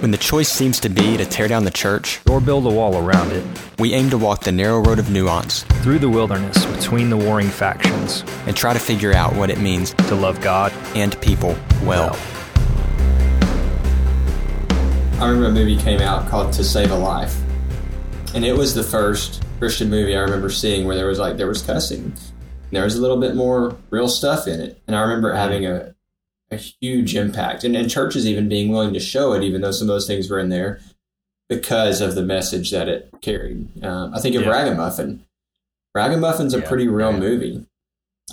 When the choice seems to be to tear down the church or build a wall around it, we aim to walk the narrow road of nuance through the wilderness between the warring factions and try to figure out what it means to love God and people well. well. I remember a movie came out called To Save a Life, and it was the first Christian movie I remember seeing where there was like there was cussing, there was a little bit more real stuff in it, and I remember having a a huge impact, and, and churches even being willing to show it, even though some of those things were in there, because of the message that it carried. Um, I think of yeah. Ragamuffin. Ragamuffin's a yeah, pretty real yeah. movie.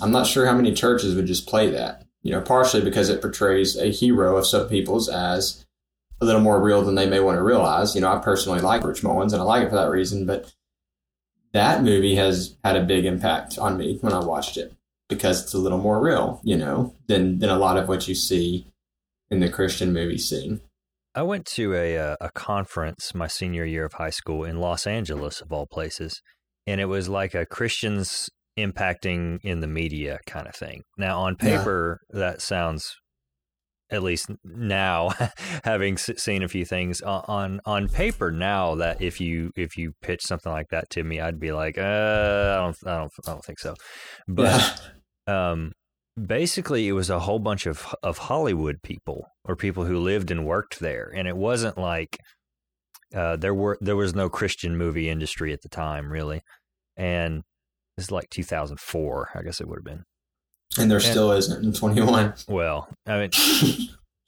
I'm not sure how many churches would just play that. You know, partially because it portrays a hero of some people's as a little more real than they may want to realize. You know, I personally like Rich Mullins and I like it for that reason, but that movie has had a big impact on me when I watched it because it's a little more real, you know, than than a lot of what you see in the Christian movie scene. I went to a uh, a conference my senior year of high school in Los Angeles, of all places, and it was like a Christians impacting in the media kind of thing. Now, on paper, yeah. that sounds at least now having seen a few things on on paper now that if you if you pitch something like that to me I'd be like uh, I don't I don't I don't think so but yeah. Um basically it was a whole bunch of of Hollywood people or people who lived and worked there and it wasn't like uh, there were there was no Christian movie industry at the time really and this is like 2004 I guess it would have been and there and, still isn't in 21. Well, I mean,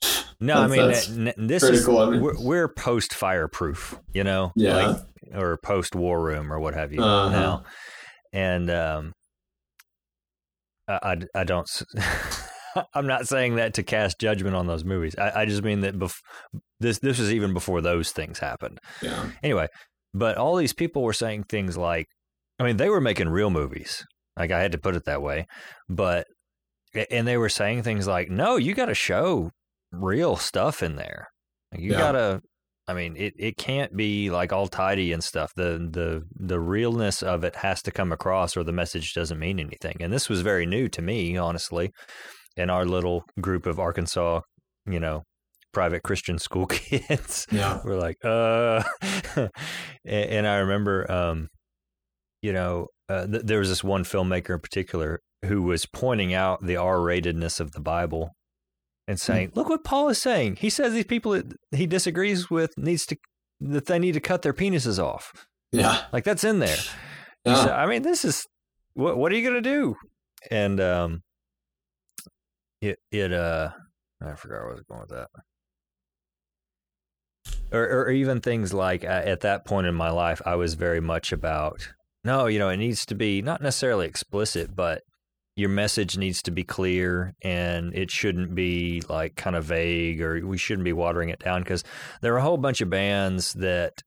no, I mean, this critical, is, I mean. we're, we're post fireproof, you know, yeah. like, or post war room or what have you uh-huh. now. And, um, I, I, I don't, I'm not saying that to cast judgment on those movies. I, I just mean that bef- this, this was even before those things happened. Yeah. Anyway, but all these people were saying things like, I mean, they were making real movies. Like I had to put it that way, but and they were saying things like, "No, you got to show real stuff in there. You yeah. got to I mean, it, it can't be like all tidy and stuff. The the the realness of it has to come across, or the message doesn't mean anything. And this was very new to me, honestly, in our little group of Arkansas, you know, private Christian school kids. Yeah, we're like, uh, and, and, I remember, um, you know, uh, th- there was this one filmmaker in particular who was pointing out the R-ratedness of the Bible and hmm. saying, "Look what Paul is saying. He says these people that he disagrees with needs to that they need to cut their penises off." Yeah, like that's in there. Yeah. Said, I mean, this is what what are you gonna do? And um, it it uh, I forgot where I was going with that. Or, or even things like uh, at that point in my life, I was very much about no, you know, it needs to be not necessarily explicit, but your message needs to be clear and it shouldn't be like kind of vague or we shouldn't be watering it down because there are a whole bunch of bands that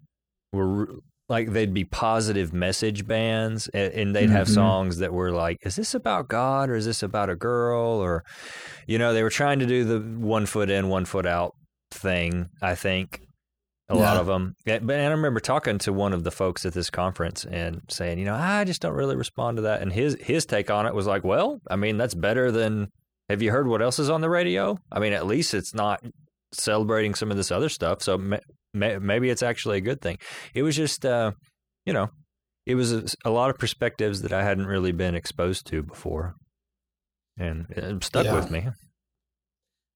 were like they'd be positive message bands and, they'd have mm-hmm. songs that were like is this about god or is this about a girl or you know they were trying to do the one foot in one foot out thing i think a yeah. lot of them. But I remember talking to one of the folks at this conference and saying, you know, I just don't really respond to that. And his his take on it was like, well, I mean, that's better than. Have you heard what else is on the radio? I mean, at least it's not celebrating some of this other stuff. So may, may, maybe it's actually a good thing. It was just, uh, you know, it was a, a, lot of perspectives that I hadn't really been exposed to before, and it stuck yeah. with me.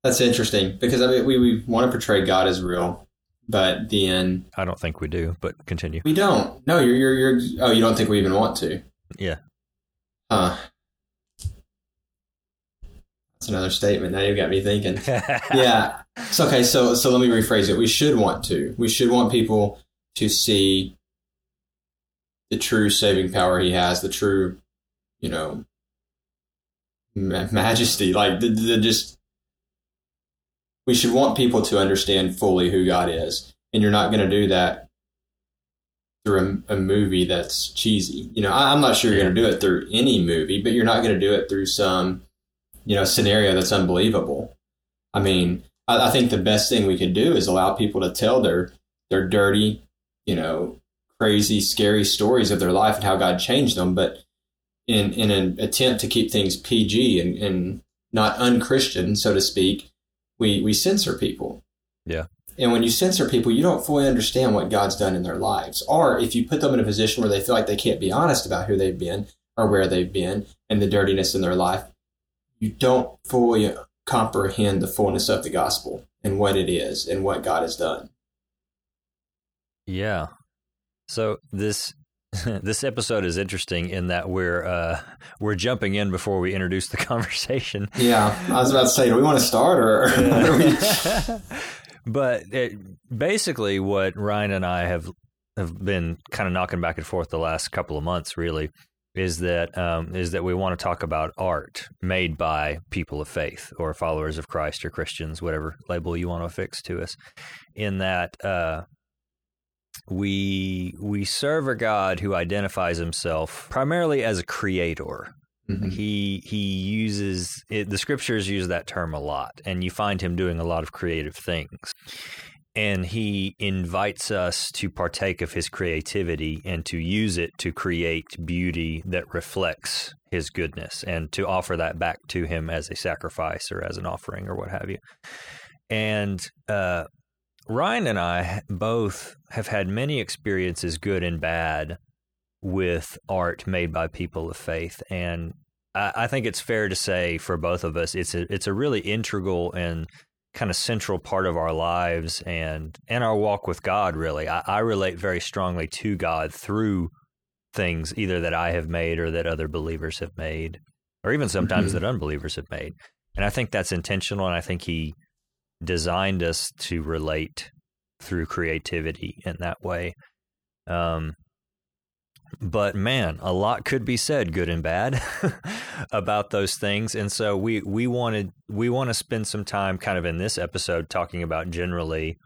That's interesting because I mean, we, we want to portray God as real, but then I don't think we do. But continue. We don't. No, you're you're you're. Oh, you don't think we even want to? Yeah. Huh. That's another statement. Now you got me thinking. yeah. So okay. So so let me rephrase it. We should want to. We should want people to see the true saving power he has. The true, you know, majesty. Like the, the just we should want people to understand fully who God is. And you're not going to do that through a, a, movie that's cheesy. You know, I, am not sure you're going to do it through any movie, but you're not going to do it through some, you know, scenario that's unbelievable. I mean, I, I think the best thing we could do is allow people to tell their their dirty, you know, crazy, scary stories of their life and how God changed them, but in in an attempt to keep things PG and, and not unchristian, so to speak, we we censor people. Yeah. And when you censor people, you don't fully understand what God's done in their lives. Or if you put them in a position where they feel like they can't be honest about who they've been or where they've been and the dirtiness in their life, you don't fully comprehend the fullness of the gospel and what it is and what God has done. Yeah. So this this episode is interesting in that we're uh, we're jumping in before we introduce the conversation. Yeah, I was about to say, do we want to start or? Yeah. but it, basically, what Ryan and I have have been kind of knocking back and forth the last couple of months, really, is that um, is that we want to talk about art made by people of faith or followers of Christ or Christians, whatever label you want to affix to us. In that. Uh, we we serve a God who identifies himself primarily as a creator. Mm-hmm. He he uses it, the scriptures use that term a lot, and you find him doing a lot of creative things. And he invites us to partake of his creativity and to use it to create beauty that reflects his goodness and to offer that back to him as a sacrifice or as an offering or what have you. And uh, Ryan and I both have had many experiences, good and bad, with art made by people of faith, and I, I think it's fair to say for both of us, it's a it's a really integral and kind of central part of our lives and and our walk with God. Really, I, I relate very strongly to God through things either that I have made or that other believers have made, or even sometimes mm-hmm. that unbelievers have made. And I think that's intentional, and I think He designed us to relate through creativity in that way. Um, but man, a lot could be said, good and bad, about those things. And so we we wanted we want to spend some time, kind of in this episode, talking about generally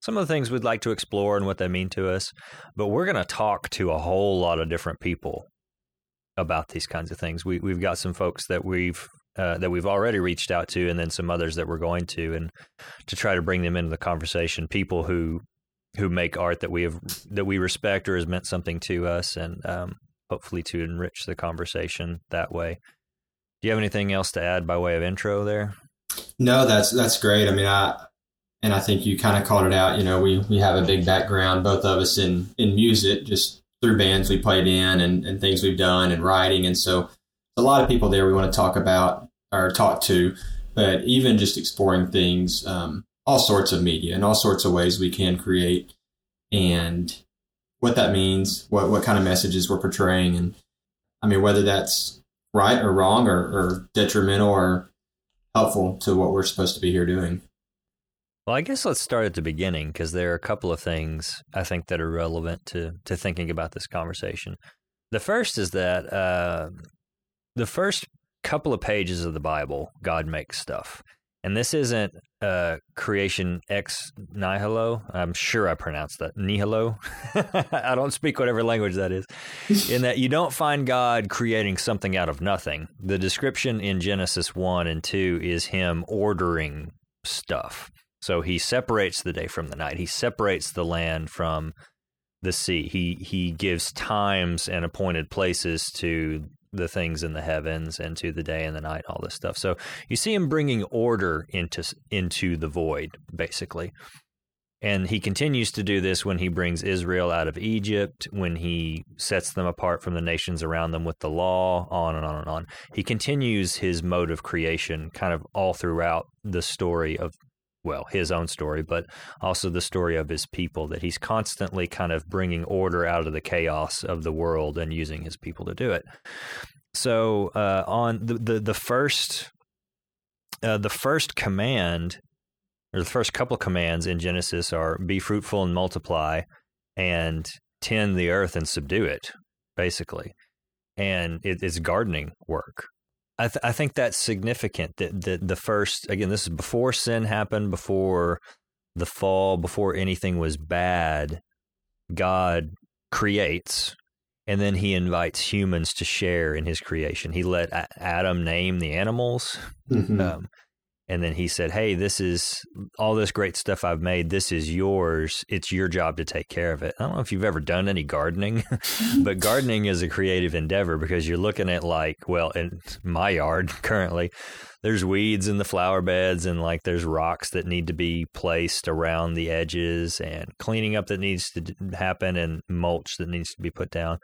some of the things we'd like to explore and what they mean to us. But we're going to talk to a whole lot of different people about these kinds of things. We we've got some folks that we've uh, that we've already reached out to, and then some others that we're going to, and to try to bring them into the conversation. People who who make art that we have that we respect or has meant something to us, and um, hopefully to enrich the conversation that way. Do you have anything else to add by way of intro there? No, that's that's great. I mean, I and I think you kind of called it out. You know, we we have a big background, both of us in in music, just through bands we played in and, and things we've done and writing, and so a lot of people there we want to talk about or talk to, but even just exploring things, um, all sorts of media and all sorts of ways we can create and what that means, what, what kind of messages we're portraying. And I mean, whether that's right or wrong or, or detrimental or helpful to what we're supposed to be here doing. Well, I guess let's start at the beginning because there are a couple of things I think that are relevant to to thinking about this conversation. The first is that uh, the first couple of pages of the Bible, God makes stuff. And this isn't uh, creation ex nihilo. I'm sure I pronounced that nihilo. I don't speak whatever language that is. in that you don't find God creating something out of nothing. The description in Genesis 1 and 2 is him ordering stuff. So he separates the day from the night. He separates the land from the sea. He he gives times and appointed places to the things in the heavens and to the day and the night, all this stuff. So you see him bringing order into into the void, basically. And he continues to do this when he brings Israel out of Egypt, when he sets them apart from the nations around them with the law, on and on and on. He continues his mode of creation kind of all throughout the story of well, his own story, but also the story of his people, that he's constantly kind of bringing order out of the chaos of the world and using his people to do it. So, uh, on the, the, the first, uh, the first command, or the first couple commands in Genesis are be fruitful and multiply and tend the earth and subdue it, basically. And it, it's gardening work. I, th- I think that's significant that, that the first, again, this is before sin happened, before the fall, before anything was bad. God creates and then he invites humans to share in his creation. He let Adam name the animals. Mm-hmm. Um, and then he said, Hey, this is all this great stuff I've made. This is yours. It's your job to take care of it. I don't know if you've ever done any gardening, but gardening is a creative endeavor because you're looking at, like, well, in my yard currently, there's weeds in the flower beds and like there's rocks that need to be placed around the edges and cleaning up that needs to happen and mulch that needs to be put down.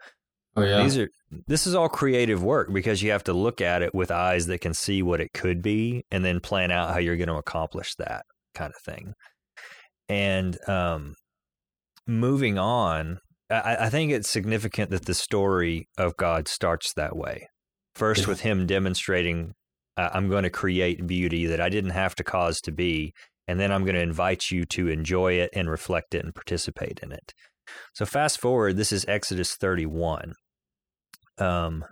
Oh yeah. These are this is all creative work because you have to look at it with eyes that can see what it could be and then plan out how you're going to accomplish that kind of thing. And um, moving on, I, I think it's significant that the story of God starts that way. First, with Him demonstrating, uh, I'm going to create beauty that I didn't have to cause to be, and then I'm going to invite you to enjoy it and reflect it and participate in it. So, fast forward, this is Exodus 31. Um,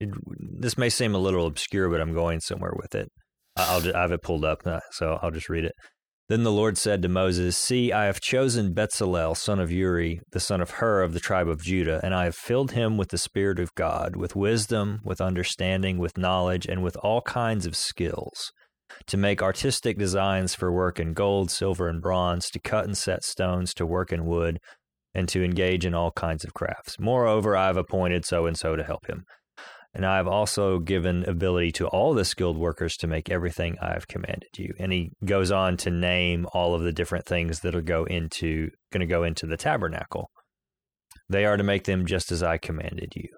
it, this may seem a little obscure, but I'm going somewhere with it. I'll ju- I have it pulled up, uh, so I'll just read it. Then the Lord said to Moses, See, I have chosen Bezalel, son of Uri, the son of Hur of the tribe of Judah, and I have filled him with the Spirit of God, with wisdom, with understanding, with knowledge, and with all kinds of skills, to make artistic designs for work in gold, silver, and bronze, to cut and set stones, to work in wood, and to engage in all kinds of crafts. Moreover, I have appointed so and so to help him. And I have also given ability to all the skilled workers to make everything I have commanded you. And he goes on to name all of the different things that'll go into going to go into the tabernacle. They are to make them just as I commanded you.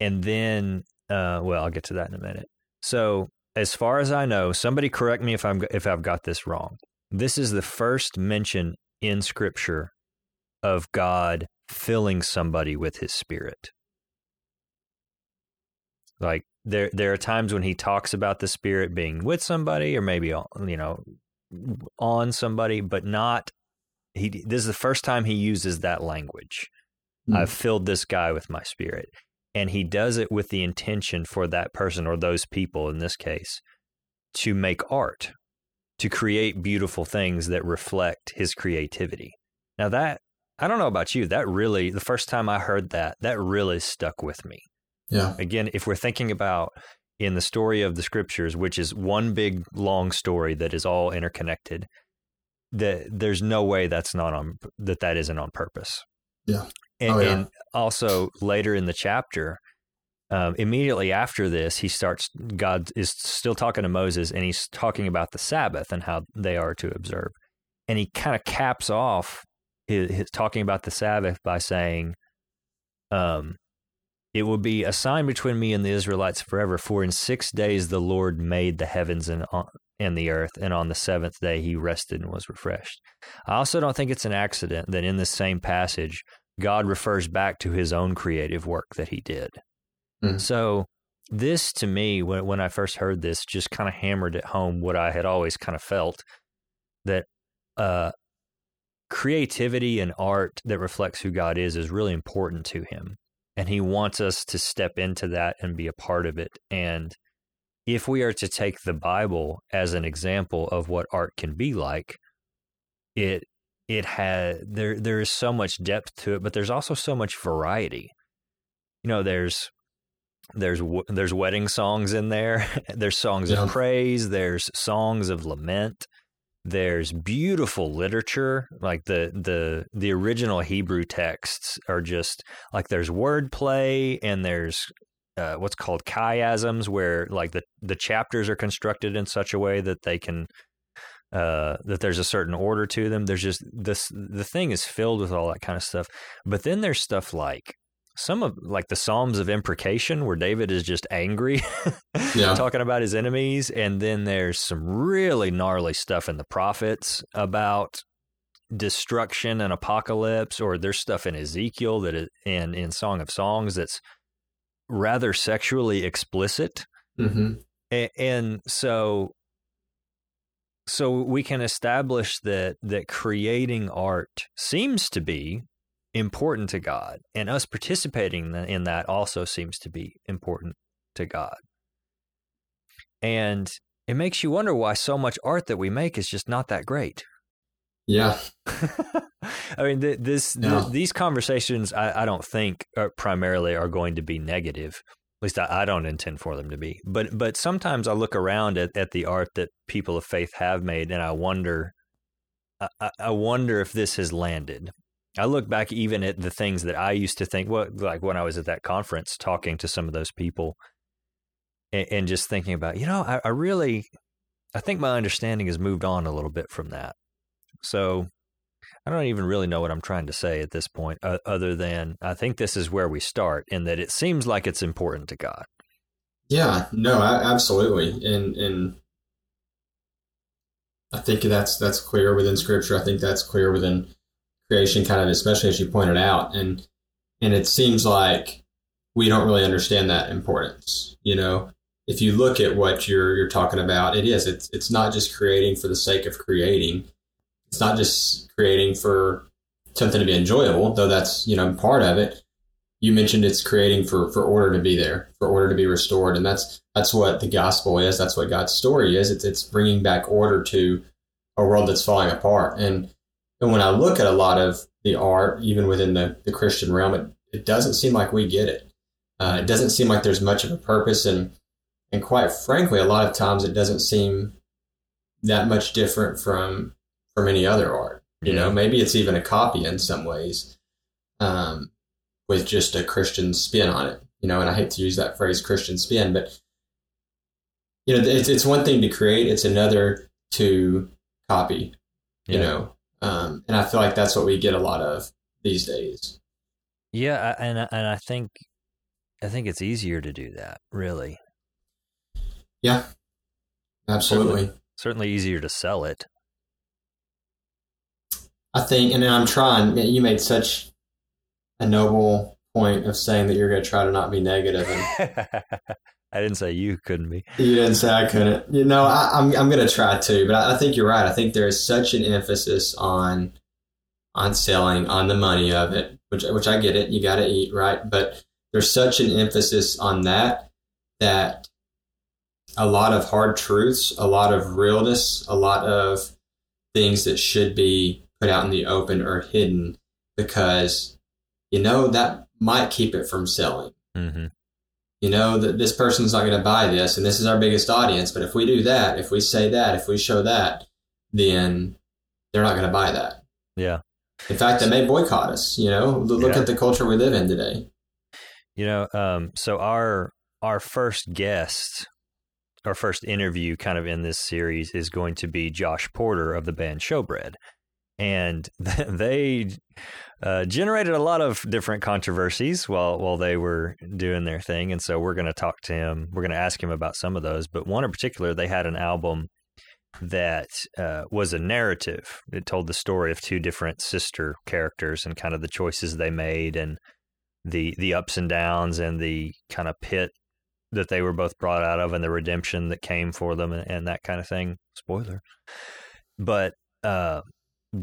And then, uh, well, I'll get to that in a minute. So, as far as I know, somebody correct me if I'm if I've got this wrong. This is the first mention in Scripture of God filling somebody with His Spirit. Like there, there are times when He talks about the Spirit being with somebody, or maybe on, you know, on somebody, but not. He. This is the first time He uses that language. Hmm. I've filled this guy with my Spirit, and He does it with the intention for that person or those people in this case to make art, to create beautiful things that reflect His creativity. Now that I don't know about you, that really the first time I heard that, that really stuck with me. Yeah. Again, if we're thinking about in the story of the scriptures, which is one big long story that is all interconnected, that there's no way that's not on that that isn't on purpose. Yeah. And, Oh, yeah. and also later in the chapter, um, immediately after this, he starts. God is still talking to Moses, and he's talking about the Sabbath and how they are to observe. And he kind of caps off his, his talking about the Sabbath by saying, um, "It will be a sign between me and the Israelites forever. For in six days the Lord made the heavens and on, and the earth, and on the seventh day He rested and was refreshed." I also don't think it's an accident that in this same passage, God refers back to His own creative work that He did. Mhm. So this to me, when when I first heard this, just kind of hammered at home what I had always kind of felt that uh, creativity and art that reflects who God is is really important to Him, and He wants us to step into that and be a part of it. And if we are to take the Bible as an example of what art can be like, it it had there there is so much depth to it, but there's also so much variety. You know, there's there's there's wedding songs in there. There's songs Yeah. of praise. There's songs of lament. There's beautiful literature, like the the the original Hebrew texts are just like there's wordplay and there's uh, what's called chiasms, where like the the chapters are constructed in such a way that they can uh, that there's a certain order to them. There's just this the thing is filled with all that kind of stuff. But then there's stuff like some of like the Psalms of imprecation where David is just angry Yeah. talking about his enemies and then there's some really gnarly stuff in the prophets about destruction and apocalypse or there's stuff in Ezekiel that is in in Song of Songs that's rather sexually explicit hmm a- and so so we can establish that that creating art seems to be important to God and us participating in- that also seems to be important to God and it makes you wonder why so much art that we make is just not that great Yeah. I mean, th- this th- these conversations, I, I don't think are primarily are going to be negative. At least I, I don't intend for them to be. But but sometimes I look around at, at the art that people of faith have made, and I wonder, I- I wonder if this has landed. I look back even at the things that I used to think, well, like when I was at that conference talking to some of those people, and, and just thinking about, you know, I, I really, I think my understanding has moved on a little bit from that. So I don't even really know what I'm trying to say at this point, uh, other than I think this is where we start, in that it seems like it's important to God. Yeah, no, I, absolutely, and and I think that's that's clear within Scripture. I think that's clear within creation, kind of, especially as you pointed out, and and it seems like we don't really understand that importance. You know, if you look at what you're you're talking about, it is it's it's not just creating for the sake of creating. It's not just creating for something to be enjoyable, though that's you know part of it. You mentioned it's creating for for order to be there, for order to be restored, and that's that's what the gospel is. That's what God's story is. It's it's bringing back order to a world that's falling apart. And and when I look at a lot of the art, even within the the Christian realm, it it doesn't seem like we get it. Uh, it doesn't seem like there's much of a purpose, and and quite frankly, a lot of times it doesn't seem that much different from from any other art. You yeah. know, maybe it's even a copy in some ways, um, with just a Christian spin on it. You know, and I hate to use that phrase Christian spin, but you know, it's it's one thing to create; it's another to copy. You yeah. know, um, and I feel like that's what we get a lot of these days. Yeah, and and I think I think it's easier to do that, really. Yeah, absolutely. Certainly, certainly easier to sell it. I think, and I'm trying. You made such a noble point of saying that you're going to try to not be negative. And I didn't say you couldn't be. You didn't say I couldn't. You know, I, am I'm, I'm going to try to, but I, I think you're right. I think there is such an emphasis on on selling, on the money of it, which which I get it. You got to eat, right? But there's such an emphasis on that that a lot of hard truths, a lot of realness, a lot of things that should be put out in the open are hidden because you know that might keep it from selling. Mm-hmm. You know that this person's not going to buy this, and this is our biggest audience. But if we do that, if we say that, if we show that, then they're not going to buy that. Yeah. In fact, they may boycott us. You know, look yeah. at the culture we live in today. You know, um, so our our first guest, our first interview, kind of in this series, is going to be Josh Porter of the band Showbread, and they uh, generated a lot of different controversies while while they were doing their thing, and so we're going to talk to him. We're going to ask him about some of those, but one in particular, they had an album that uh, was a narrative. It told the story of two different sister characters and kind of the choices they made and the the ups and downs and the kind of pit that they were both brought out of and the redemption that came for them and, and that kind of thing. Spoiler. But uh,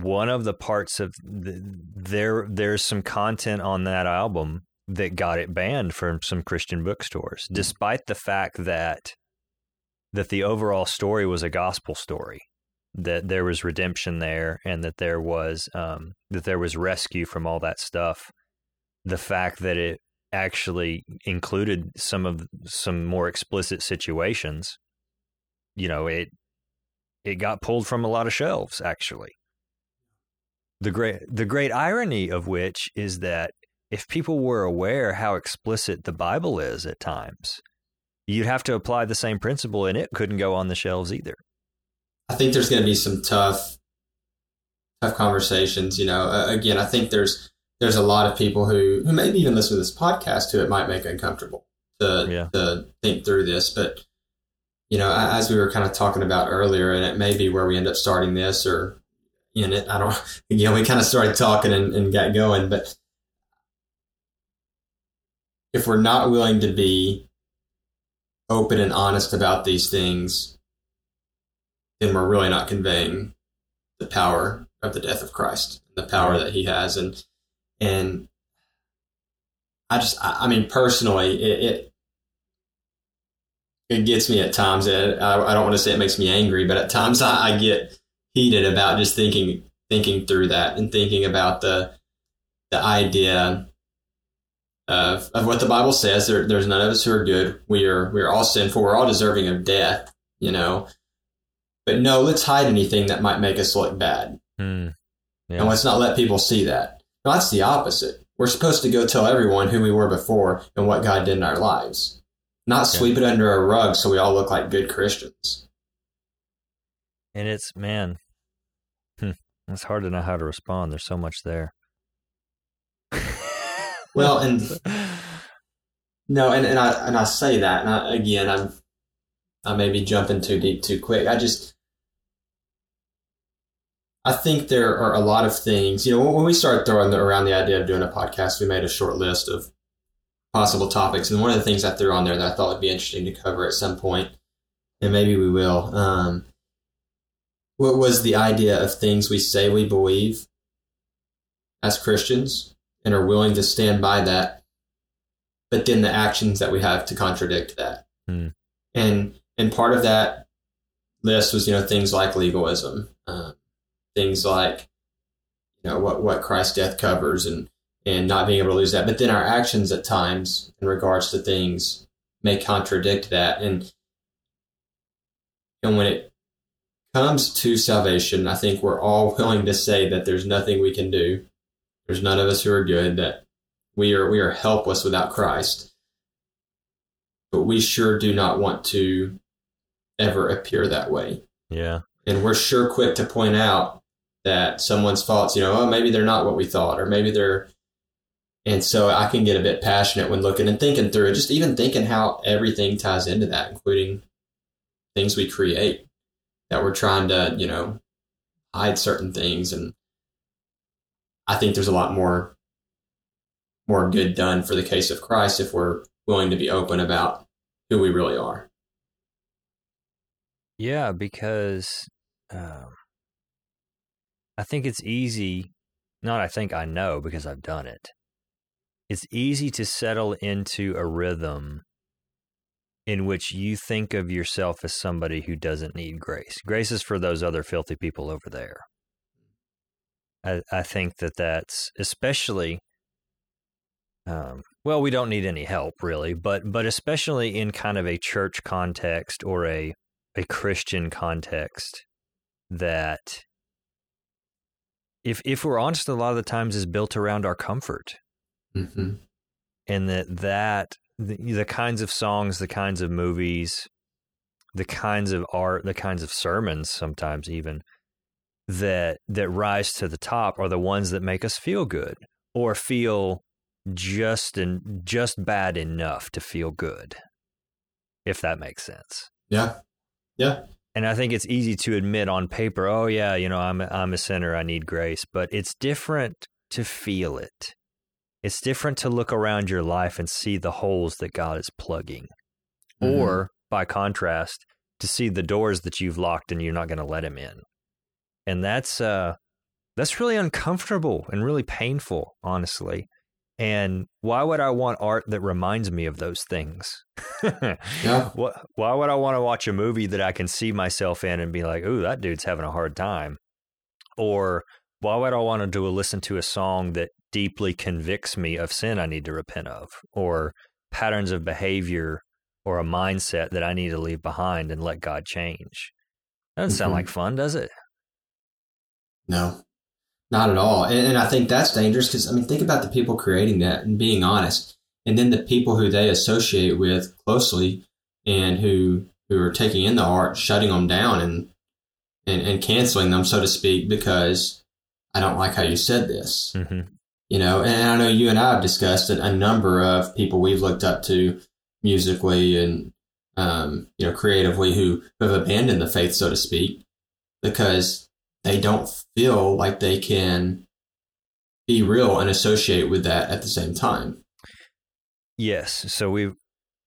one of the parts of the, there there's some content on that album that got it banned from some Christian bookstores, mm-hmm. despite the fact that that the overall story was a gospel story, that there was redemption there, and that there was um, that there was rescue from all that stuff. The fact that it actually included some of some more explicit situations, you know, it it got pulled from a lot of shelves actually. The great the great irony of which is that if people were aware how explicit the Bible is at times, you'd have to apply the same principle and it couldn't go on the shelves either. I think there's going to be some tough tough conversations, you know. Uh, again, I think there's there's a lot of people who who maybe even listen to this podcast who it might make uncomfortable to yeah. to think through this, but you know, as we were kind of talking about earlier, and it may be where we end up starting this or in it. I don't, you know, we kind of started talking and, and got going, but if we're not willing to be open and honest about these things, then we're really not conveying the power of the death of Christ, the power that He has, and and I just, I, mean, personally, it, it, it gets me at times. I, I don't want to say it makes me angry, but at times I, I get heated about just thinking thinking through that and thinking about the the idea of, of what the Bible says. There, there's none of us who are good. We are we're all sinful. We're all deserving of death. You know, but no, let's hide anything that might make us look bad, mm, yeah. and let's not let people see that. No, that's the opposite. We're supposed to go tell everyone who we were before and what God did in our lives. not sweep it under a rug so we all look like good Christians. And it's man, it's hard to know how to respond. There's so much there. Well, and no, and, and I and I say that, and I, again, I'm I may be jumping too deep too quick. I just I think there are a lot of things. You know, when we started throwing the, around the idea of doing a podcast, we made a short list of possible topics, and one of the things I threw on there that I thought would be interesting to cover at some point, and maybe we will. Um, what was the idea of things we say we believe as Christians? and are willing to stand by that, but then the actions that we have to contradict that. Hmm. And and part of that list was you know things like legalism, uh, things like you know what what Christ's death covers, and and not being able to lose that. But then our actions at times in regards to things may contradict that, and and when it comes to salvation, I think we're all willing to say that there's nothing we can do there's none of us who are good, that we are we are helpless without Christ. But we sure do not want to ever appear that way. Yeah. And we're sure quick to point out that someone's faults, you know, oh maybe they're not what we thought, or maybe they're and so I can get a bit passionate when looking and thinking through it, just even thinking how everything ties into that, including things we create that we're trying to, you know, hide certain things and I think there's a lot more more good done for the case of Christ if we're willing to be open about who we really are. Yeah, because um, I think it's easy. Not, I think I know because I've done it. It's easy to settle into a rhythm in which you think of yourself as somebody who doesn't need grace. Grace is for those other filthy people over there. I, I think that that's especially um, well, we don't need any help really, but but especially in kind of a church context or a a Christian context, that if if we're honest, a lot of the times is built around our comfort, mm-hmm. and that that the, the kinds of songs, the kinds of movies, the kinds of art, the kinds of sermons, sometimes even that that rise to the top are the ones that make us feel good or feel just and just bad enough to feel good if that makes sense. Yeah. Yeah. And i think it's easy to admit on paper oh yeah you know i'm I'm a sinner i need grace but it's different to feel it it's different to look around your life and see the holes that god is plugging mm-hmm. or by contrast to see the doors that you've locked and you're not going to let him in and that's uh that's really uncomfortable and really painful honestly and why would i want art that reminds me of those things yeah. why would i want to watch a movie that i can see myself in and be like ooh that dude's having a hard time or why would i want to do a listen to a song that deeply convicts me of sin i need to repent of or patterns of behavior or a mindset that i need to leave behind and let god change that doesn't mm-hmm. sound like fun does it no, not at all. And, and I think that's dangerous because, I mean, think about the people creating that and being honest. And then the people who they associate with closely and who, who are taking in the art, shutting them down and, and, and canceling them, so to speak, because I don't like how you said this. Mm-hmm. You know, and I know you and I have discussed a, a number of people we've looked up to musically and, um, you know, creatively who, who have abandoned the faith, so to speak, because they don't feel like they can be real and associate with that at the same time. Yes. So we've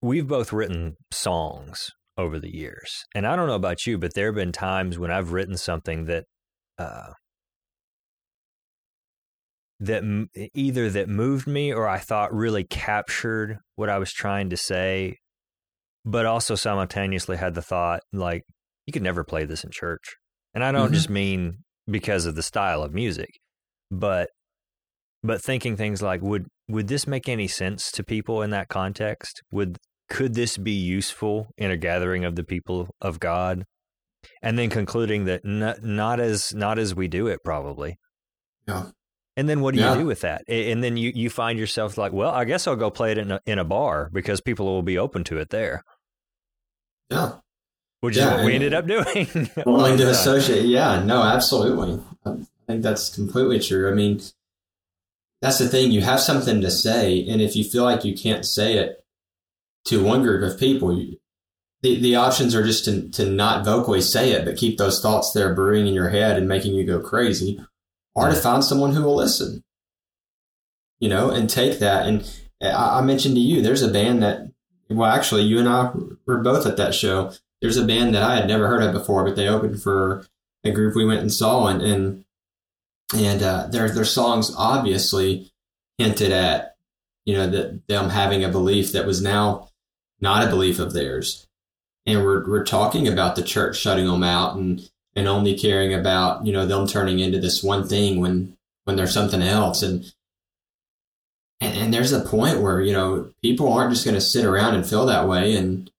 we've both written songs over the years. And I don't know about you, but there have been times when I've written something that uh, that m- either that moved me or I thought really captured what I was trying to say, but also simultaneously had the thought like you could never play this in church. And I don't mm-hmm. just mean because of the style of music, but but thinking things like would would this make any sense to people in that context? Would could this be useful in a gathering of the people of God? And then concluding that not, not as not as we do it probably. Yeah. And then what do Yeah. you do with that? And then you, you find yourself like, well, I guess I'll go play it in a, in a bar because people will be open to it there, Yeah. which Yeah, is what we ended up doing. willing to associate. Yeah, no, absolutely. I think that's completely true. I mean, that's the thing. You have something to say, and if you feel like you can't say it to one group of people, you, the the options are just to to not vocally say it, but keep those thoughts there brewing in your head and making you go crazy, or to find someone who will listen. You know, and take that. And I, I mentioned to you, there's a band that. Well, actually, you and I were both at that show there's a band that I had never heard of before, but they opened for a group we went and saw, and and, and uh, their their songs obviously hinted at you know that them having a belief that was now not a belief of theirs, and we're we're talking about the church shutting them out and and only caring about you know them turning into this one thing when when there's something else and. And, and there's a point where you know people aren't just going to sit around and feel that way, and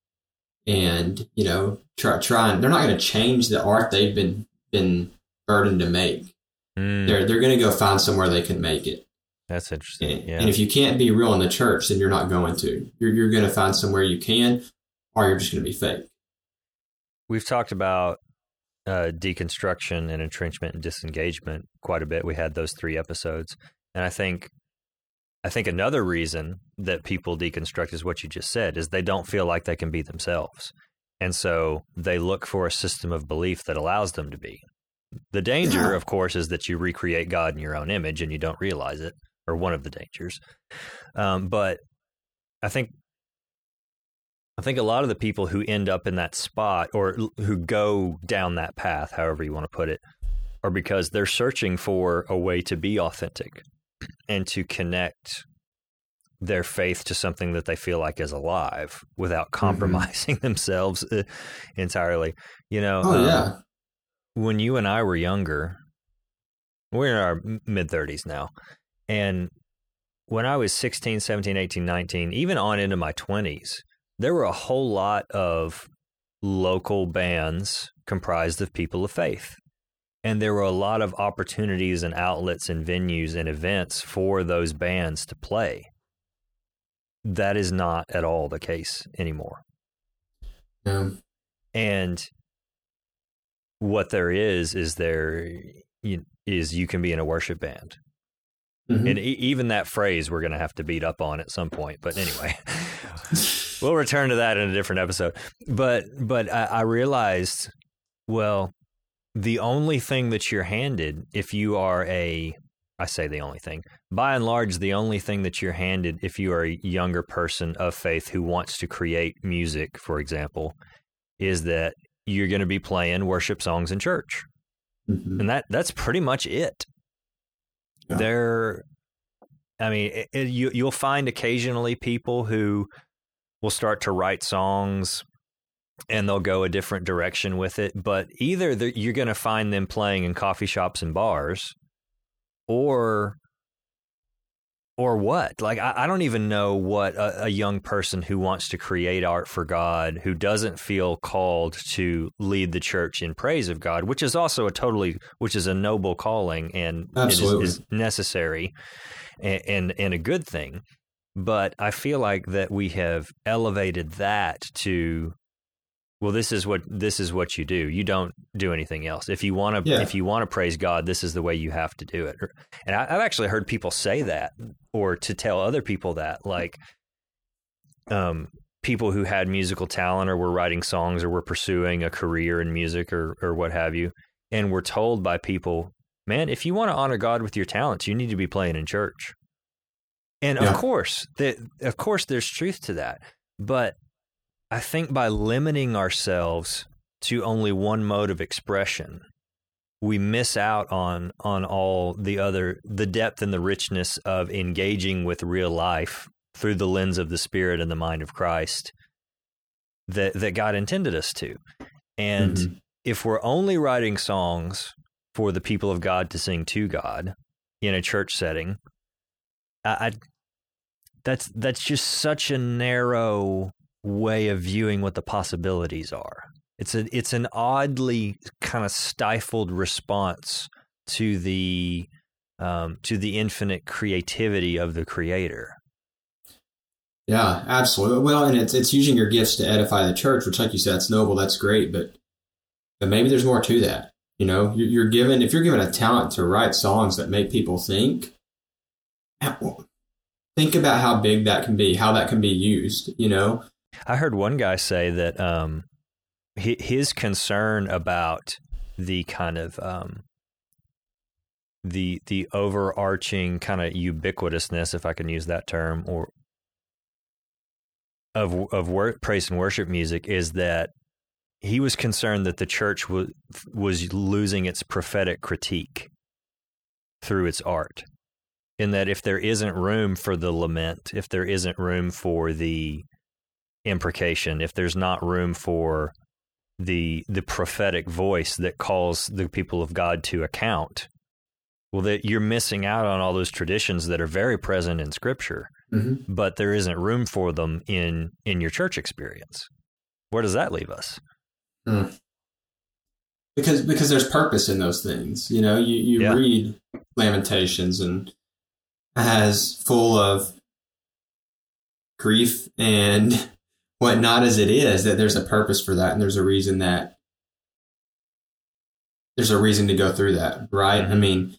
and you know try trying they're not going to change the art they've been been burdened to make Mm, they're they're going to go find somewhere they can make it that's interesting. and, Yeah. and if you can't be real in the church then you're not going to you're, you're going to find somewhere you can or you're just going to be fake We've talked about uh, deconstruction and entrenchment and disengagement quite a bit. We had those three episodes, and I think, I think another reason that people deconstruct is what you just said: is they don't feel like they can be themselves, and so they look for a system of belief that allows them to be. The danger, of course, is that you recreate God in your own image and you don't realize it, or one of the dangers. Um, but I think I think a lot of the people who end up in that spot or who go down that path, however you want to put it, are because they're searching for a way to be authentic and to connect their faith to something that they feel like is alive without compromising themselves uh, entirely. You know, oh um, yeah when you and I were younger, we're in our mid 30s now. And when I was 16, 17, 18, 19, even on into my 20s, there were a whole lot of local bands comprised of people of faith. And there were a lot of opportunities and outlets and venues and events for those bands to play. That is not at all the case anymore. um, And what there is is there you, is you can be in a worship band, mhm. and e- even that phrase we're going to have to beat up on at some point. But anyway, we'll return to that in a different episode. But but I, I realized, well, the only thing that you're handed if you are a I say the only thing. By and large, the only thing that you're handed if you are a younger person of faith who wants to create music, for example, is that you're going to be playing worship songs in church. Mhm. And that that's pretty much it. Yeah. There I mean, it, it, you you'll find occasionally people who will start to write songs and they'll go a different direction with it, but either you're going to find them playing in coffee shops and bars or or what? Like I, I don't even know what a, a young person who wants to create art for God, who doesn't feel called to lead the church in praise of God, which is also a totally, which is a noble calling and Absolutely. is, is necessary and, and and a good thing. But I feel like that we have elevated that to well this is what this is what you do. You don't do anything else. If you want to Yeah. if you want to praise god this is the way you have to do it. And I, i've actually heard people say that or to tell other people that like um people who had musical talent or were writing songs or were pursuing a career in music or or what have you and were told by people man if you want to honor god with your talents you need to be playing in church and Yeah. of course that of course there's truth to that but I think by limiting ourselves to only one mode of expression, we miss out on on all the other the depth and the richness of engaging with real life through the lens of the spirit and the mind of Christ that that God intended us to. And Mhm. if we're only writing songs for the people of God to sing to God in a church setting, I, I that's that's just such a narrow way of viewing what the possibilities are. It's a it's an oddly kind of stifled response to the um, to the infinite creativity of the Creator. Yeah, absolutely. Well, and it's it's using your gifts to edify the church, which, like you said, that's noble. That's great, but but maybe there's more to that. You know, you're, you're given if you're given a talent to write songs that make people think. Think about how big that can be, how that can be used. You know, I heard one guy say that um, his concern about the kind of um, the the overarching kind of ubiquitousness, if I can use that term, or of of wor- praise and worship music, is that he was concerned that the church was was losing its prophetic critique through its art. In that, if there isn't room for the lament, if there isn't room for the imprecation, if there's not room for the the prophetic voice that calls the people of God to account, well, that you're missing out on all those traditions that are very present in Scripture, mm-hmm. but there isn't room for them in in your church experience. Where does that leave us? Mm. Because because there's purpose in those things. You know, you you yeah. read Lamentations and has full of grief and whatnot as it is, that there's a purpose for that and there's a reason that there's a reason to go through that, right? I mean,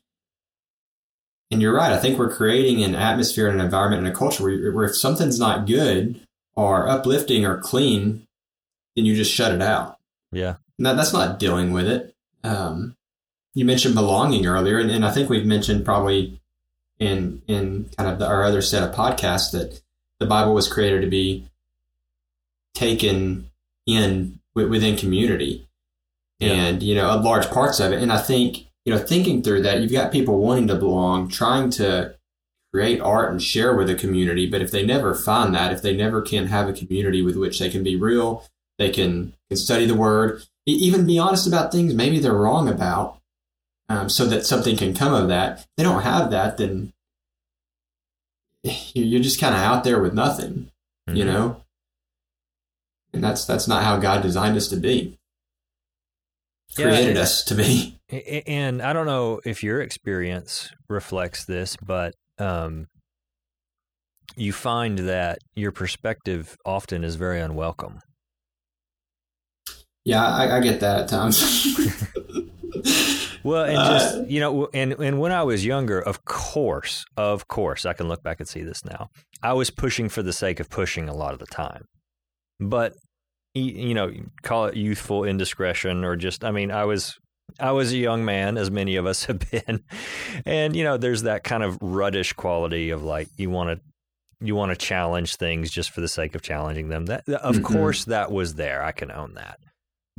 and you're right. I think we're creating an atmosphere and an environment and a culture where, where if something's not good or uplifting or clean, then you just shut it out. Yeah. Now that's not dealing with it. Um, you mentioned belonging earlier, and, and, I think we've mentioned probably in in kind of the, our other set of podcasts that the Bible was created to be taken in within community, yeah. and you know, large parts of it. And I think you know, thinking through that, you've got people wanting to belong, trying to create art and share with a community. But if they never find that, if they never can have a community with which they can be real, they can, can study the word, even be honest about things maybe they're wrong about, um, so that something can come of that. If they don't have that, then you're just kind of out there with nothing, mm-hmm. you know. And that's that's not how God designed us to be. Created yeah, us to be. And I don't know if your experience reflects this, but um, you find that your perspective often is very unwelcome. Yeah, I, I get that at times. well, and just uh, you know, and and when I was younger, of course, of course, I can look back and see this now. I was pushing for the sake of pushing a lot of the time, but you know, call it youthful indiscretion or just, I mean, I was I was a young man, as many of us have been, and you know, there's that kind of ruddish quality of like you want to you want to challenge things just for the sake of challenging them. That of mm-hmm. course that was there. I can own that.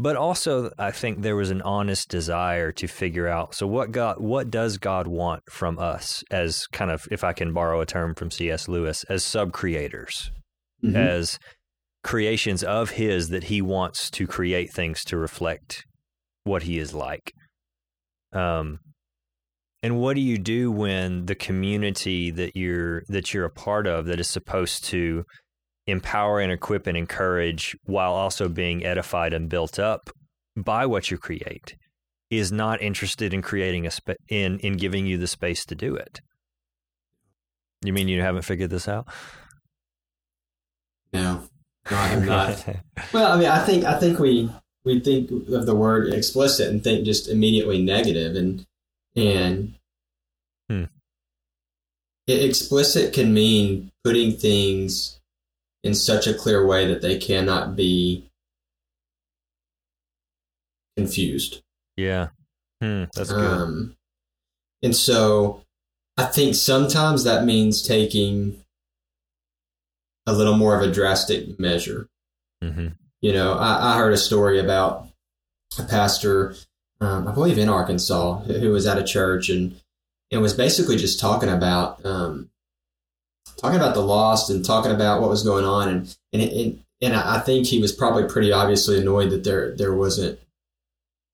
But also, I think there was an honest desire to figure out. So, what God, what does God want from us as kind of, if I can borrow a term from C.S. Lewis, as sub creators, mm-hmm. as creations of His that He wants to create things to reflect what He is like. Um, and what do you do when the community that you're that you're a part of that is supposed to empower and equip and encourage while also being edified and built up by what you create is not interested in creating a spa- in in giving you the space to do it. You mean you haven't figured this out? No, no, I have not. well, I mean, I think I think we we think of the word explicit and think just immediately negative, and and hmm. explicit can mean putting things in such a clear way that they cannot be confused. Yeah. Hmm, that's good. Um, and so I think sometimes that means taking a little more of a drastic measure. Mm-hmm. You know, I, I, heard a story about a pastor, um, I believe in Arkansas, who was at a church and and was basically just talking about um, talking about the lost and talking about what was going on, and and and, and I think he was probably pretty obviously annoyed that there there wasn't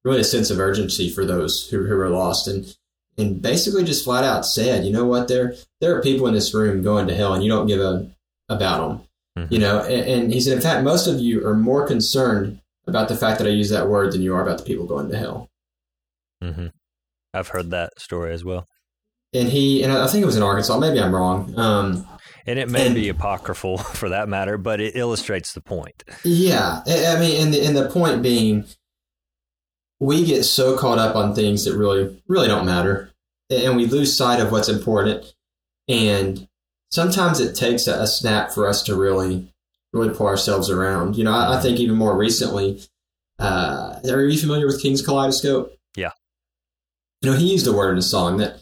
really a sense of urgency for those who, who were lost, and and basically just flat out said, you know what, there there are people in this room going to hell, and you don't give a about them, mm-hmm. you know. And, and he said, in fact, most of you are more concerned about the fact that I use that word than you are about the people going to hell. Mm-hmm. I've heard that story as well and he and I think it was in Arkansas. Maybe I'm wrong. Um, And it may And- be apocryphal for that matter, but it illustrates the point. Yeah, I mean, and the, and the point being, we get so caught up on things that really, really don't matter, and we lose sight of what's important. And sometimes it takes a, a snap for us to really, really pull ourselves around. You know, I, I think even more recently, uh, are you familiar with King's Kaleidoscope? Yeah. You know, he used a word in a song that,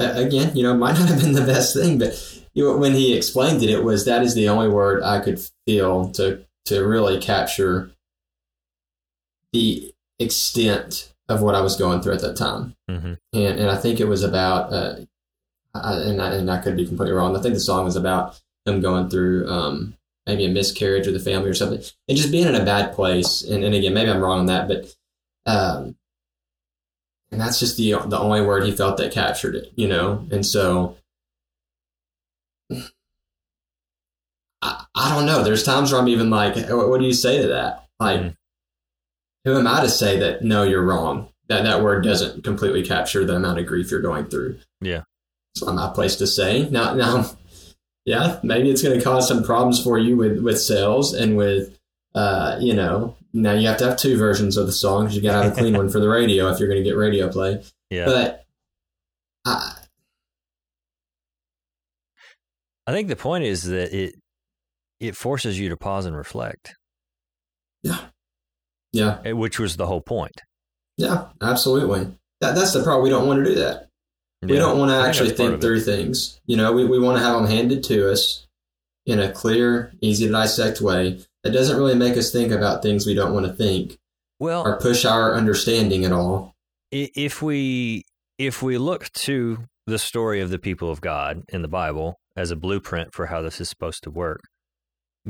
again, you know, might not have been the best thing, but when he explained it, it was that is the only word I could feel to to really capture the extent of what I was going through at that time. hmm And and I think it was about, uh, I, and I, and I could be completely wrong. I think the song was about him going through um, maybe a miscarriage with the family or something, and just being in a bad place. And, and again, maybe I'm wrong on that, but um, and that's just the the only word he felt that captured it, you know. And so I, I don't know. There's times where I'm even like, what, what do you say to that? Like, Mm. who am I to say that no, you're wrong? That that word doesn't completely capture the amount of grief you're going through. Yeah. It's not my place to say. Now, now, yeah, maybe it's going to cause some problems for you with with sales and with, uh, you know, now you have to have two versions of the song 'cause you got to have a clean one for the radio if you're going to get radio play. Yeah. But I, I think the point is that it it forces you to pause and reflect, yeah, yeah, eh, which was the whole point. yeah, absolutely. That that's the problem. We don't want to do that. we Yeah. don't want to actually think through things. You know, we, we want to have them handed to us in a clear, easy to dissect way that doesn't really make us think about things we don't want to think Well, or push our understanding at all. if we if we look to the story of the people of God in the Bible as a blueprint for how this is supposed to work,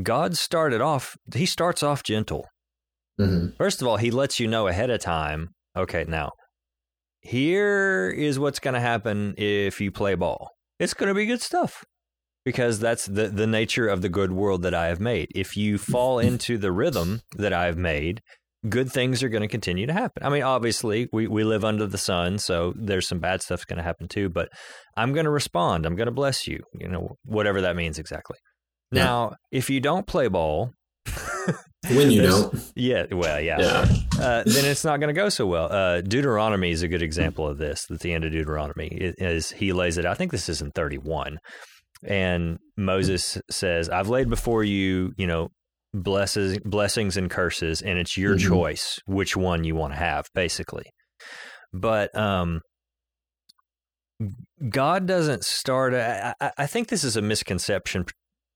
God started off. He starts off gentle. hmm First of all, he lets you know ahead of time. Okay, now here is what's going to happen if you play ball. It's going to be good stuff because that's the the nature of the good world that I have made. If you fall into the rhythm that I've made, good things are going to continue to happen. I mean, obviously, we we live under the sun, so there's some bad stuff's going to happen too, but I'm going to respond. I'm going to bless you, you know, whatever that means exactly. Yeah. Now, if you don't play ball, When you don't, yeah, well, yeah, yeah, uh, then it's not going to go so well. Uh, Deuteronomy is a good example of this. At the end of Deuteronomy, is he lays it. out. I think this is in thirty-one, and Moses says, "I've laid before you, you know, blesses, blessings and curses, and it's your Mhm. choice which one you want to have, basically." But um, God doesn't start. I, I- think this is a misconception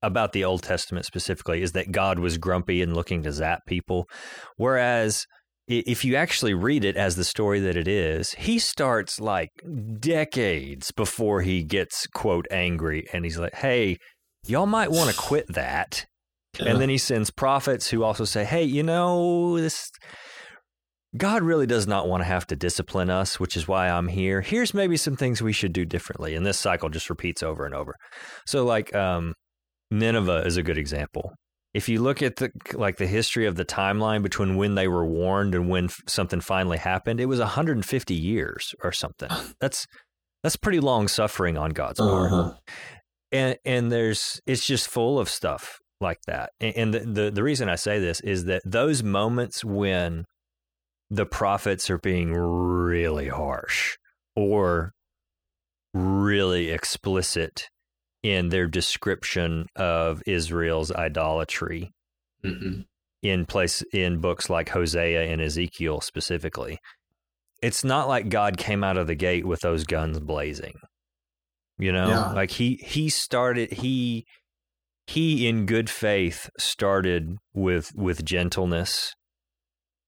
about the Old Testament specifically is that God was grumpy and looking to zap people. Whereas if you actually read it as the story that it is, he starts like decades before he gets, quote, angry. And he's like, hey, y'all might want to quit that. And then he sends prophets who also say, hey, you know, this. God really does not want to have to discipline us, which is why I'm here. Here's maybe some things we should do differently. And this cycle just repeats over and over. So, like, um, Nineveh is a good example. If you look at the like the history of the timeline between when they were warned and when f- something finally happened, it was 150 years or something. That's that's pretty long suffering on God's part. uh-huh. And and there's it's just full of stuff like that. And, and the, the the reason I say this is that those moments when the prophets are being really harsh or really explicit in their description of Israel's idolatry Mm-mm. in place in books like Hosea and Ezekiel specifically. It's not like God came out of the gate with those guns blazing. You know, Yeah. like he he started he he in good faith started with with gentleness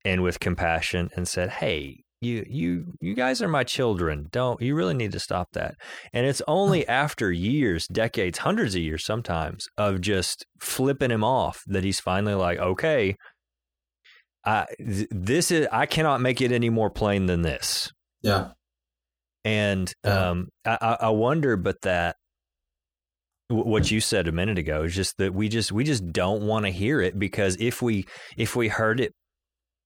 and with compassion and said, "Hey, you you you guys are my children. Don't you really need to stop that?" And it's only after years, decades, hundreds of years sometimes of just flipping him off that he's finally like, "Okay, I th- this is I cannot make it any more plain than this." Yeah. And Yeah. um, I, I I wonder, but that what you said a minute ago is just that we just we just don't want to hear it because if we if we heard it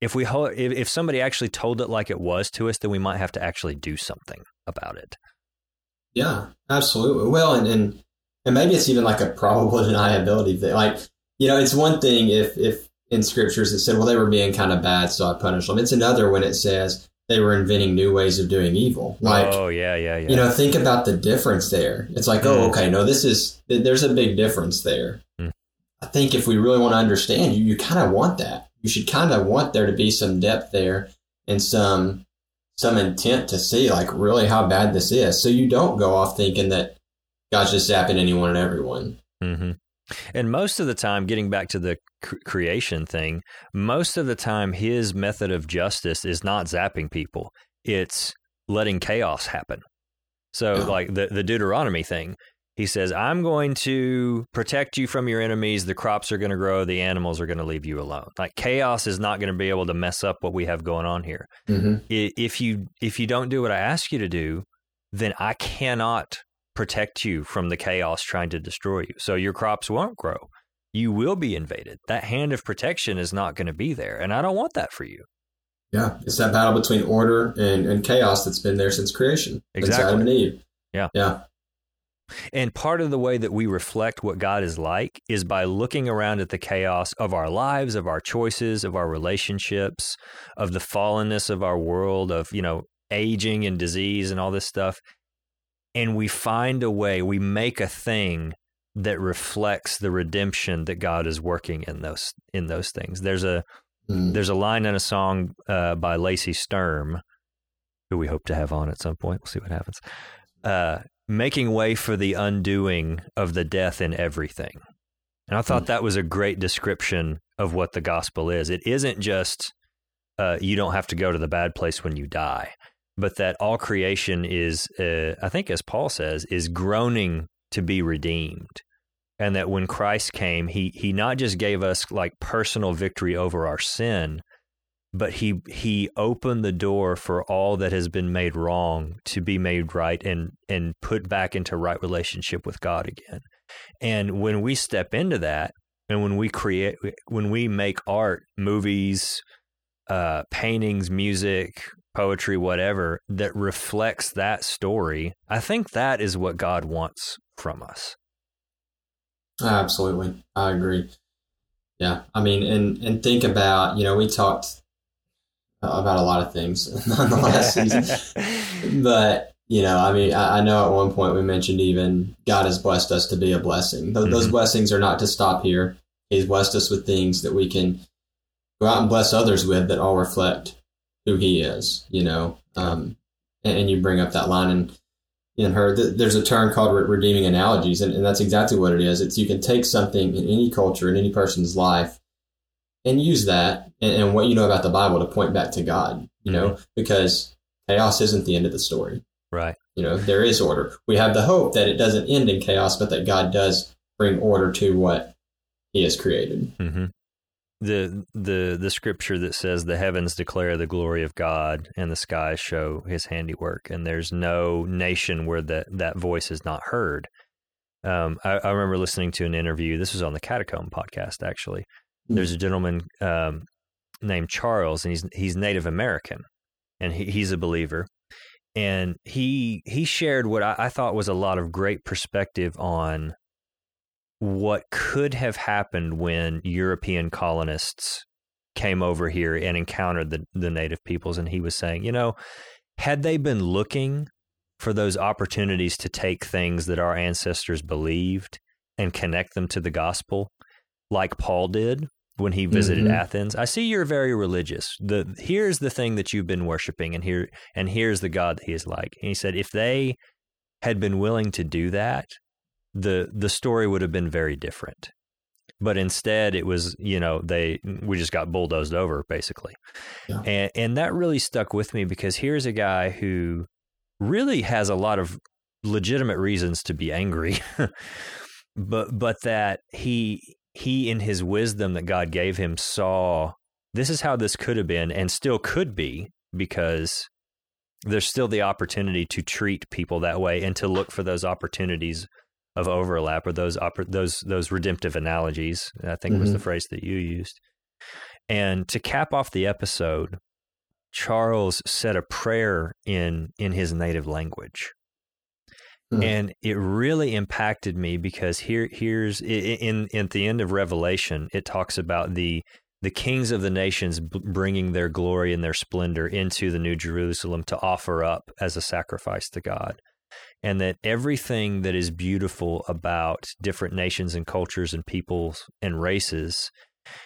if we ho- if, if somebody actually told it like it was to us then we might have to actually do something about it Yeah, absolutely. Well, and, and and maybe it's even like a probable deniability thing. Like, you know, it's one thing if if in scriptures it said, well, they were being kind of bad, so I punished them. It's another when it says they were inventing new ways of doing evil. Like, oh yeah, yeah, yeah. you know, think about the difference there. It's like, oh, Mm. okay, no, this is there's a big difference there. Mm. I think if we really want to understand you, you kind of want that. You should kind of want there to be some depth there and some some intent to see like really how bad this is, so you don't go off thinking that God's just zapping anyone and everyone. hmm And most of the time, getting back to the cr- creation thing, most of the time, his method of justice is not zapping people; it's letting chaos happen. So, Yeah. like the the Deuteronomy thing, he says, "I'm going to protect you from your enemies. The crops are going to grow. The animals are going to leave you alone." Like chaos is not going to be able to mess up what we have going on here. Mm-hmm. If you if you don't do what I ask you to do, then I cannot protect you from the chaos trying to destroy you. So your crops won't grow. You will be invaded. That hand of protection is not going to be there. And I don't want that for you. Yeah, it's that battle between order and, and chaos that's been there since creation. Since Exactly. Adam and Eve. Yeah. Yeah. And part of the way that we reflect what God is like is by looking around at the chaos of our lives, of our choices, of our relationships, of the fallenness of our world, of, you know, aging and disease and all this stuff. And we find a way, we make a thing that reflects the redemption that God is working in those in those things. There's a Mm. there's a line in a song uh, by Lacey Sturm, who we hope to have on at some point. We'll see what happens. Uh, making way for the undoing of the death in everything. And I thought that was a great description of what the gospel is. It isn't just uh, you don't have to go to the bad place when you die, but that all creation is, uh, I think, as Paul says, is groaning to be redeemed and that when Christ came, he he not just gave us like personal victory over our sin, but he he opened the door for all that has been made wrong to be made right and and put back into right relationship with God again. And when we step into that, and when we create, when we make art, movies, uh, paintings, music, poetry, whatever that reflects that story, I think that is what God wants from us. Absolutely. I agree. Yeah. I mean, and, and think about, you know, we talked about a lot of things on the last season, but, you know, I mean, I, I know at one point we mentioned even God has blessed us to be a blessing. Th- Those Mhm. blessings are not to stop here. He's blessed us with things that we can go out and bless others with that all reflect who he is, you know. Um, and, and you bring up that line and in her, th- there's a term called re- redeeming analogies, and, and that's exactly what it is. It's you can take something in any culture, in any person's life, and use that and, and what you know about the Bible to point back to God, you know, because chaos isn't the end of the story. Right. You know, there is order. We have the hope that it doesn't end in chaos, but that God does bring order to what He has created. hmm The the the scripture that says the heavens declare the glory of God and the skies show His handiwork, and there's no nation where that that voice is not heard. Um, I, I remember listening to an interview. This was on the Catacomb podcast, actually. There's a gentleman um, named Charles, and he's he's Native American, and he, he's a believer. And he he shared what I, I thought was a lot of great perspective on what could have happened when European colonists came over here and encountered the, the native peoples. And he was saying, you know, had they been looking for those opportunities to take things that our ancestors believed and connect them to the gospel, like Paul did when he visited Mhm. Athens, I see you're very religious. The here's the thing that you've been worshiping, and here and here's the God that He is like. And he said, if they had been willing to do that, the the story would have been very different. But instead, it was you know they we just got bulldozed over basically, Yeah. and and that really stuck with me because here's a guy who really has a lot of legitimate reasons to be angry, but but that he he in his wisdom that God gave him saw this is how this could have been and still could be because there's still the opportunity to treat people that way and to look for those opportunities of overlap or those oppor- those those redemptive analogies. I think was the mm-hmm. phrase that you used. And to cap off the episode, Charles said a prayer in in his native language. Hmm. And it really impacted me because here, here's in, in at the end of Revelation, it talks about the the kings of the nations bringing their glory and their splendor into the New Jerusalem to offer up as a sacrifice to God. And that everything that is beautiful about different nations and cultures and peoples and races,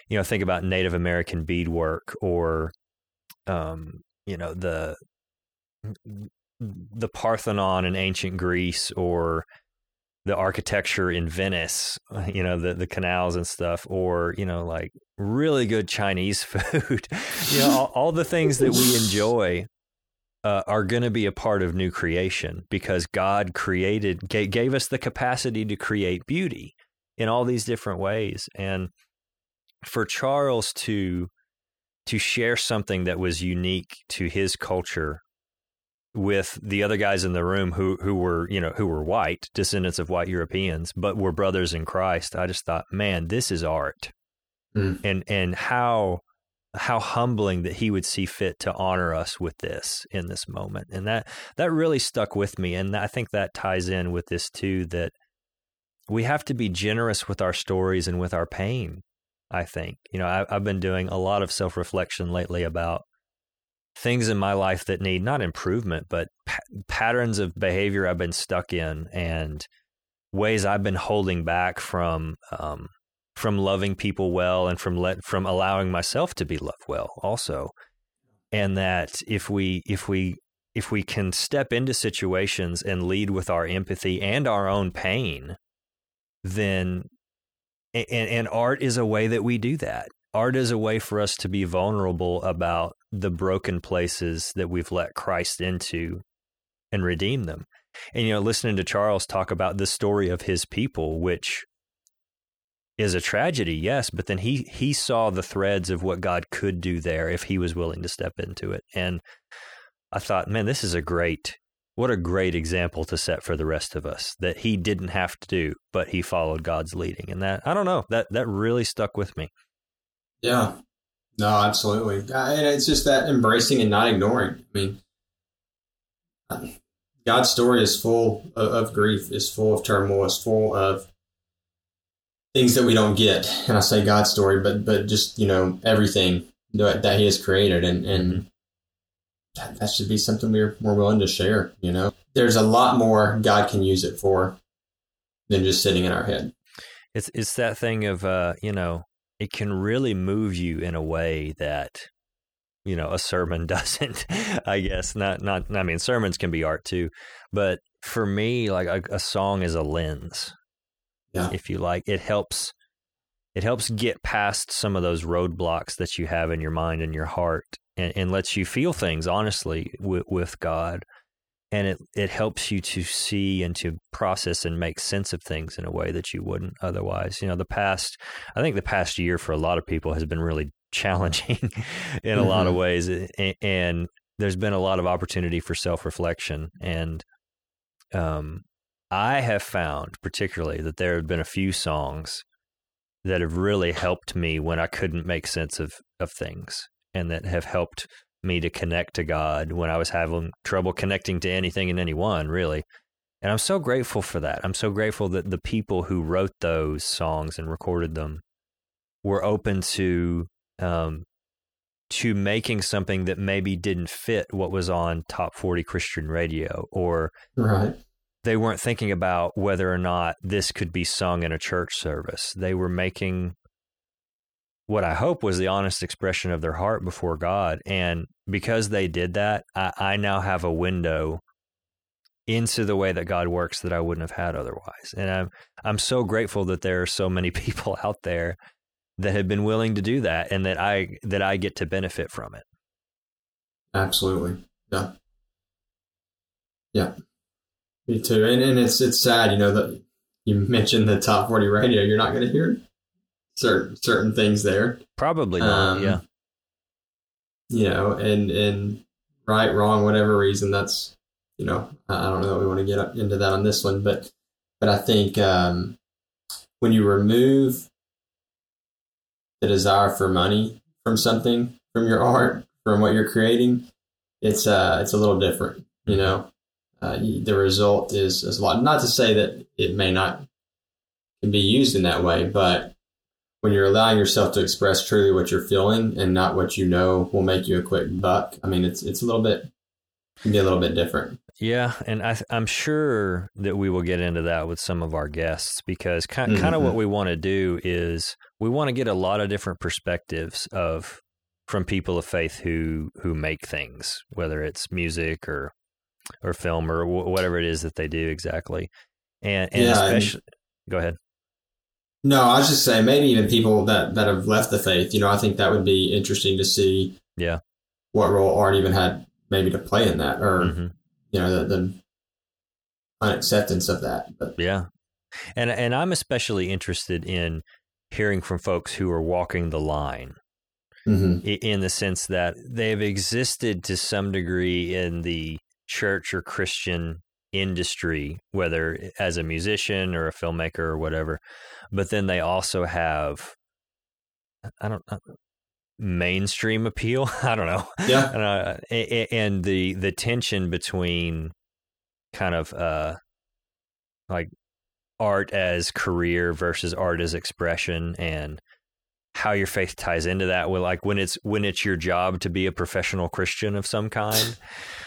you know, think about Native American beadwork or, um, you know, the the Parthenon in ancient Greece or the architecture in Venice, you know, the the canals and stuff, or you know, like really good Chinese food. you know, all, all, the things that we enjoy uh, are going to be a part of new creation because God created gave, gave us the capacity to create beauty in all these different ways, and for Charles to to share something that was unique to his culture with the other guys in the room who who were you know who were white descendants of white Europeans but were brothers in Christ. I just thought man this is art. Mm. and and how how humbling that he would see fit to honor us with this in this moment. And that that really stuck with me. And I think that ties in with this too that we have to be generous with our stories and with our pain I think. You know I, I've been doing a lot of self reflection lately about things in my life that need not improvement, but pa- patterns of behavior I've been stuck in and ways I've been holding back from um, from loving people well and from let from allowing myself to be loved well also. And that if we if we if we can step into situations and lead with our empathy and our own pain, then and, and art is a way that we do that art is a way for us to be vulnerable about the broken places that we've let Christ into and redeem them. And, you know, listening to Charles talk about the story of his people, which is a tragedy, yes, but then he he saw the threads of what God could do there if he was willing to step into it. And I thought, man, this is a great what a great example to set for the rest of us that he didn't have to do, but he followed God's leading. And that I don't know, that that really stuck with me. Yeah. No, absolutely. And it's just that embracing and not ignoring. I mean, God's story is full of, grief, is full of turmoil, is full of things that we don't get. And I say God's story, but but just you know everything that, that He has created, and and that, that should be something we're more willing to share. You know, there's a lot more God can use it for than just sitting in our head. It's it's that thing of uh, you know it can really move you in a way that you know a sermon doesn't i guess. Not not i mean sermons can be art too but for me like a, a song is a lens yeah. if you like. It helps it helps get past some of those roadblocks that you have in your mind and your heart and, and lets you feel things honestly with, with god and it it helps you to see and to process and make sense of things in a way that you wouldn't otherwise. You know, the past I think the past year for a lot of people has been really challenging in mm-hmm. a lot of mm-hmm. ways and there's been a lot of opportunity for self-reflection and um I have found particularly that there have been a few songs that have really helped me when I couldn't make sense of of things and that have helped me to connect to God when I was having trouble connecting to anything and anyone, really. And I'm so grateful for that. I'm so grateful that the people who wrote those songs and recorded them were open to um, to making something that maybe didn't fit what was on top 40 Christian radio or right. they weren't thinking about whether or not this could be sung in a church service. They were making what I hope was the honest expression of their heart before God. And because they did that, I, I, now have a window into the way that God works that I wouldn't have had otherwise. And I'm I'm so grateful that there are so many people out there that have been willing to do that and that I that I get to benefit from it. Absolutely. Yeah. Yeah. Me too. And and it's it's sad, you know, that you mentioned the top forty radio, you're not gonna hear certain certain things there. Probably not. Um, yeah. You know, and and right, wrong, whatever reason. That's you know, I don't know that we want to get up into that on this one, but but I think um, when you remove the desire for money from something, from your art, from what you're creating, it's uh it's a little different. You know, uh, the result is, is a lot. Not to say that it may not can be used in that way, but when you're allowing yourself to express truly what you're feeling and not what you know will make you a quick buck, I mean, it's it's a little bit can be a little bit different. Yeah, and I, am sure that we will get into that with some of our guests because kind, mm-hmm. kind of what we want to do is we want to get a lot of different perspectives of from people of faith who who make things, whether it's music or or film or w- whatever it is that they do exactly. And, and yeah, especially, and, go ahead. No, I was just saying maybe even people that that have left the faith. You know, I think that would be interesting to see. Yeah. What role Art even had maybe to play in that, or mm-hmm. you know, the, the unacceptance of that. But yeah, and and I'm especially interested in hearing from folks who are walking the line mm-hmm. in the sense that they've existed to some degree in the church or Christian industry, whether as a musician or a filmmaker or whatever, but then they also have, I don't know, mainstream appeal. I don't know. Yeah. Uh, and the the tension between kind of uh like art as career versus art as expression and how your faith ties into that well like when it's when it's your job to be a professional christian of some kind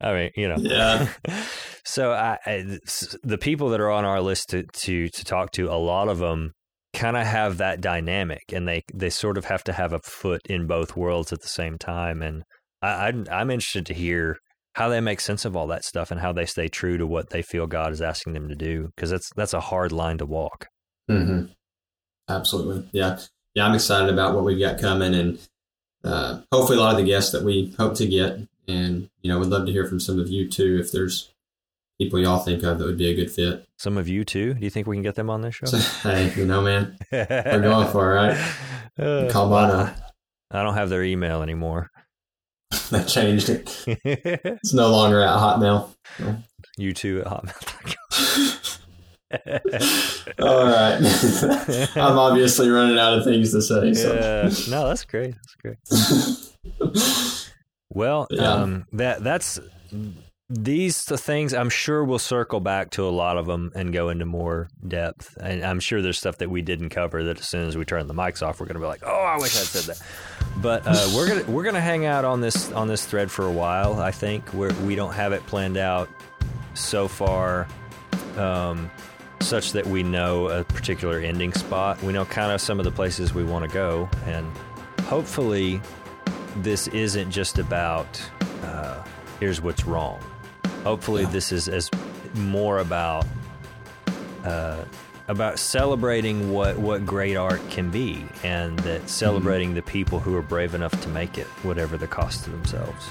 i mean you know yeah so I, I, the people that are on our list to to to talk to a lot of them kind of have that dynamic and they they sort of have to have a foot in both worlds at the same time and I, I'm, I'm interested to hear how they make sense of all that stuff and how they stay true to what they feel God is asking them to do because that's that's a hard line to walk. Mm-hmm. Absolutely, yeah, yeah. I'm excited about what we've got coming, and uh, hopefully a lot of the guests that we hope to get, and you know, we'd love to hear from some of you too if there's people y'all think of that would be a good fit. Some of you too. Do you think we can get them on this show? hey, you know, man, we're going for it, right? Uh, Call Bono. I don't have their email anymore. they changed it. it's no longer at Hotmail. U2 at Hotmail. All right. I'm obviously running out of things to say. So. Yeah. No, that's great. That's great. Well, yeah. um, that that's these the things I'm sure we'll circle back to a lot of them and go into more depth. And I'm sure there's stuff that we didn't cover that as soon as we turn the mics off, we're going to be like, "Oh, I wish I'd said that." But uh, we're gonna we're gonna hang out on this on this thread for a while. I think we're, we don't have it planned out so far, um, such that we know a particular ending spot. We know kind of some of the places we want to go, and hopefully, this isn't just about uh, here's what's wrong Hopefully, yeah. this is as more about uh, about celebrating what what great art can be, and that celebrating mm-hmm. the people who are brave enough to make it, whatever the cost to themselves.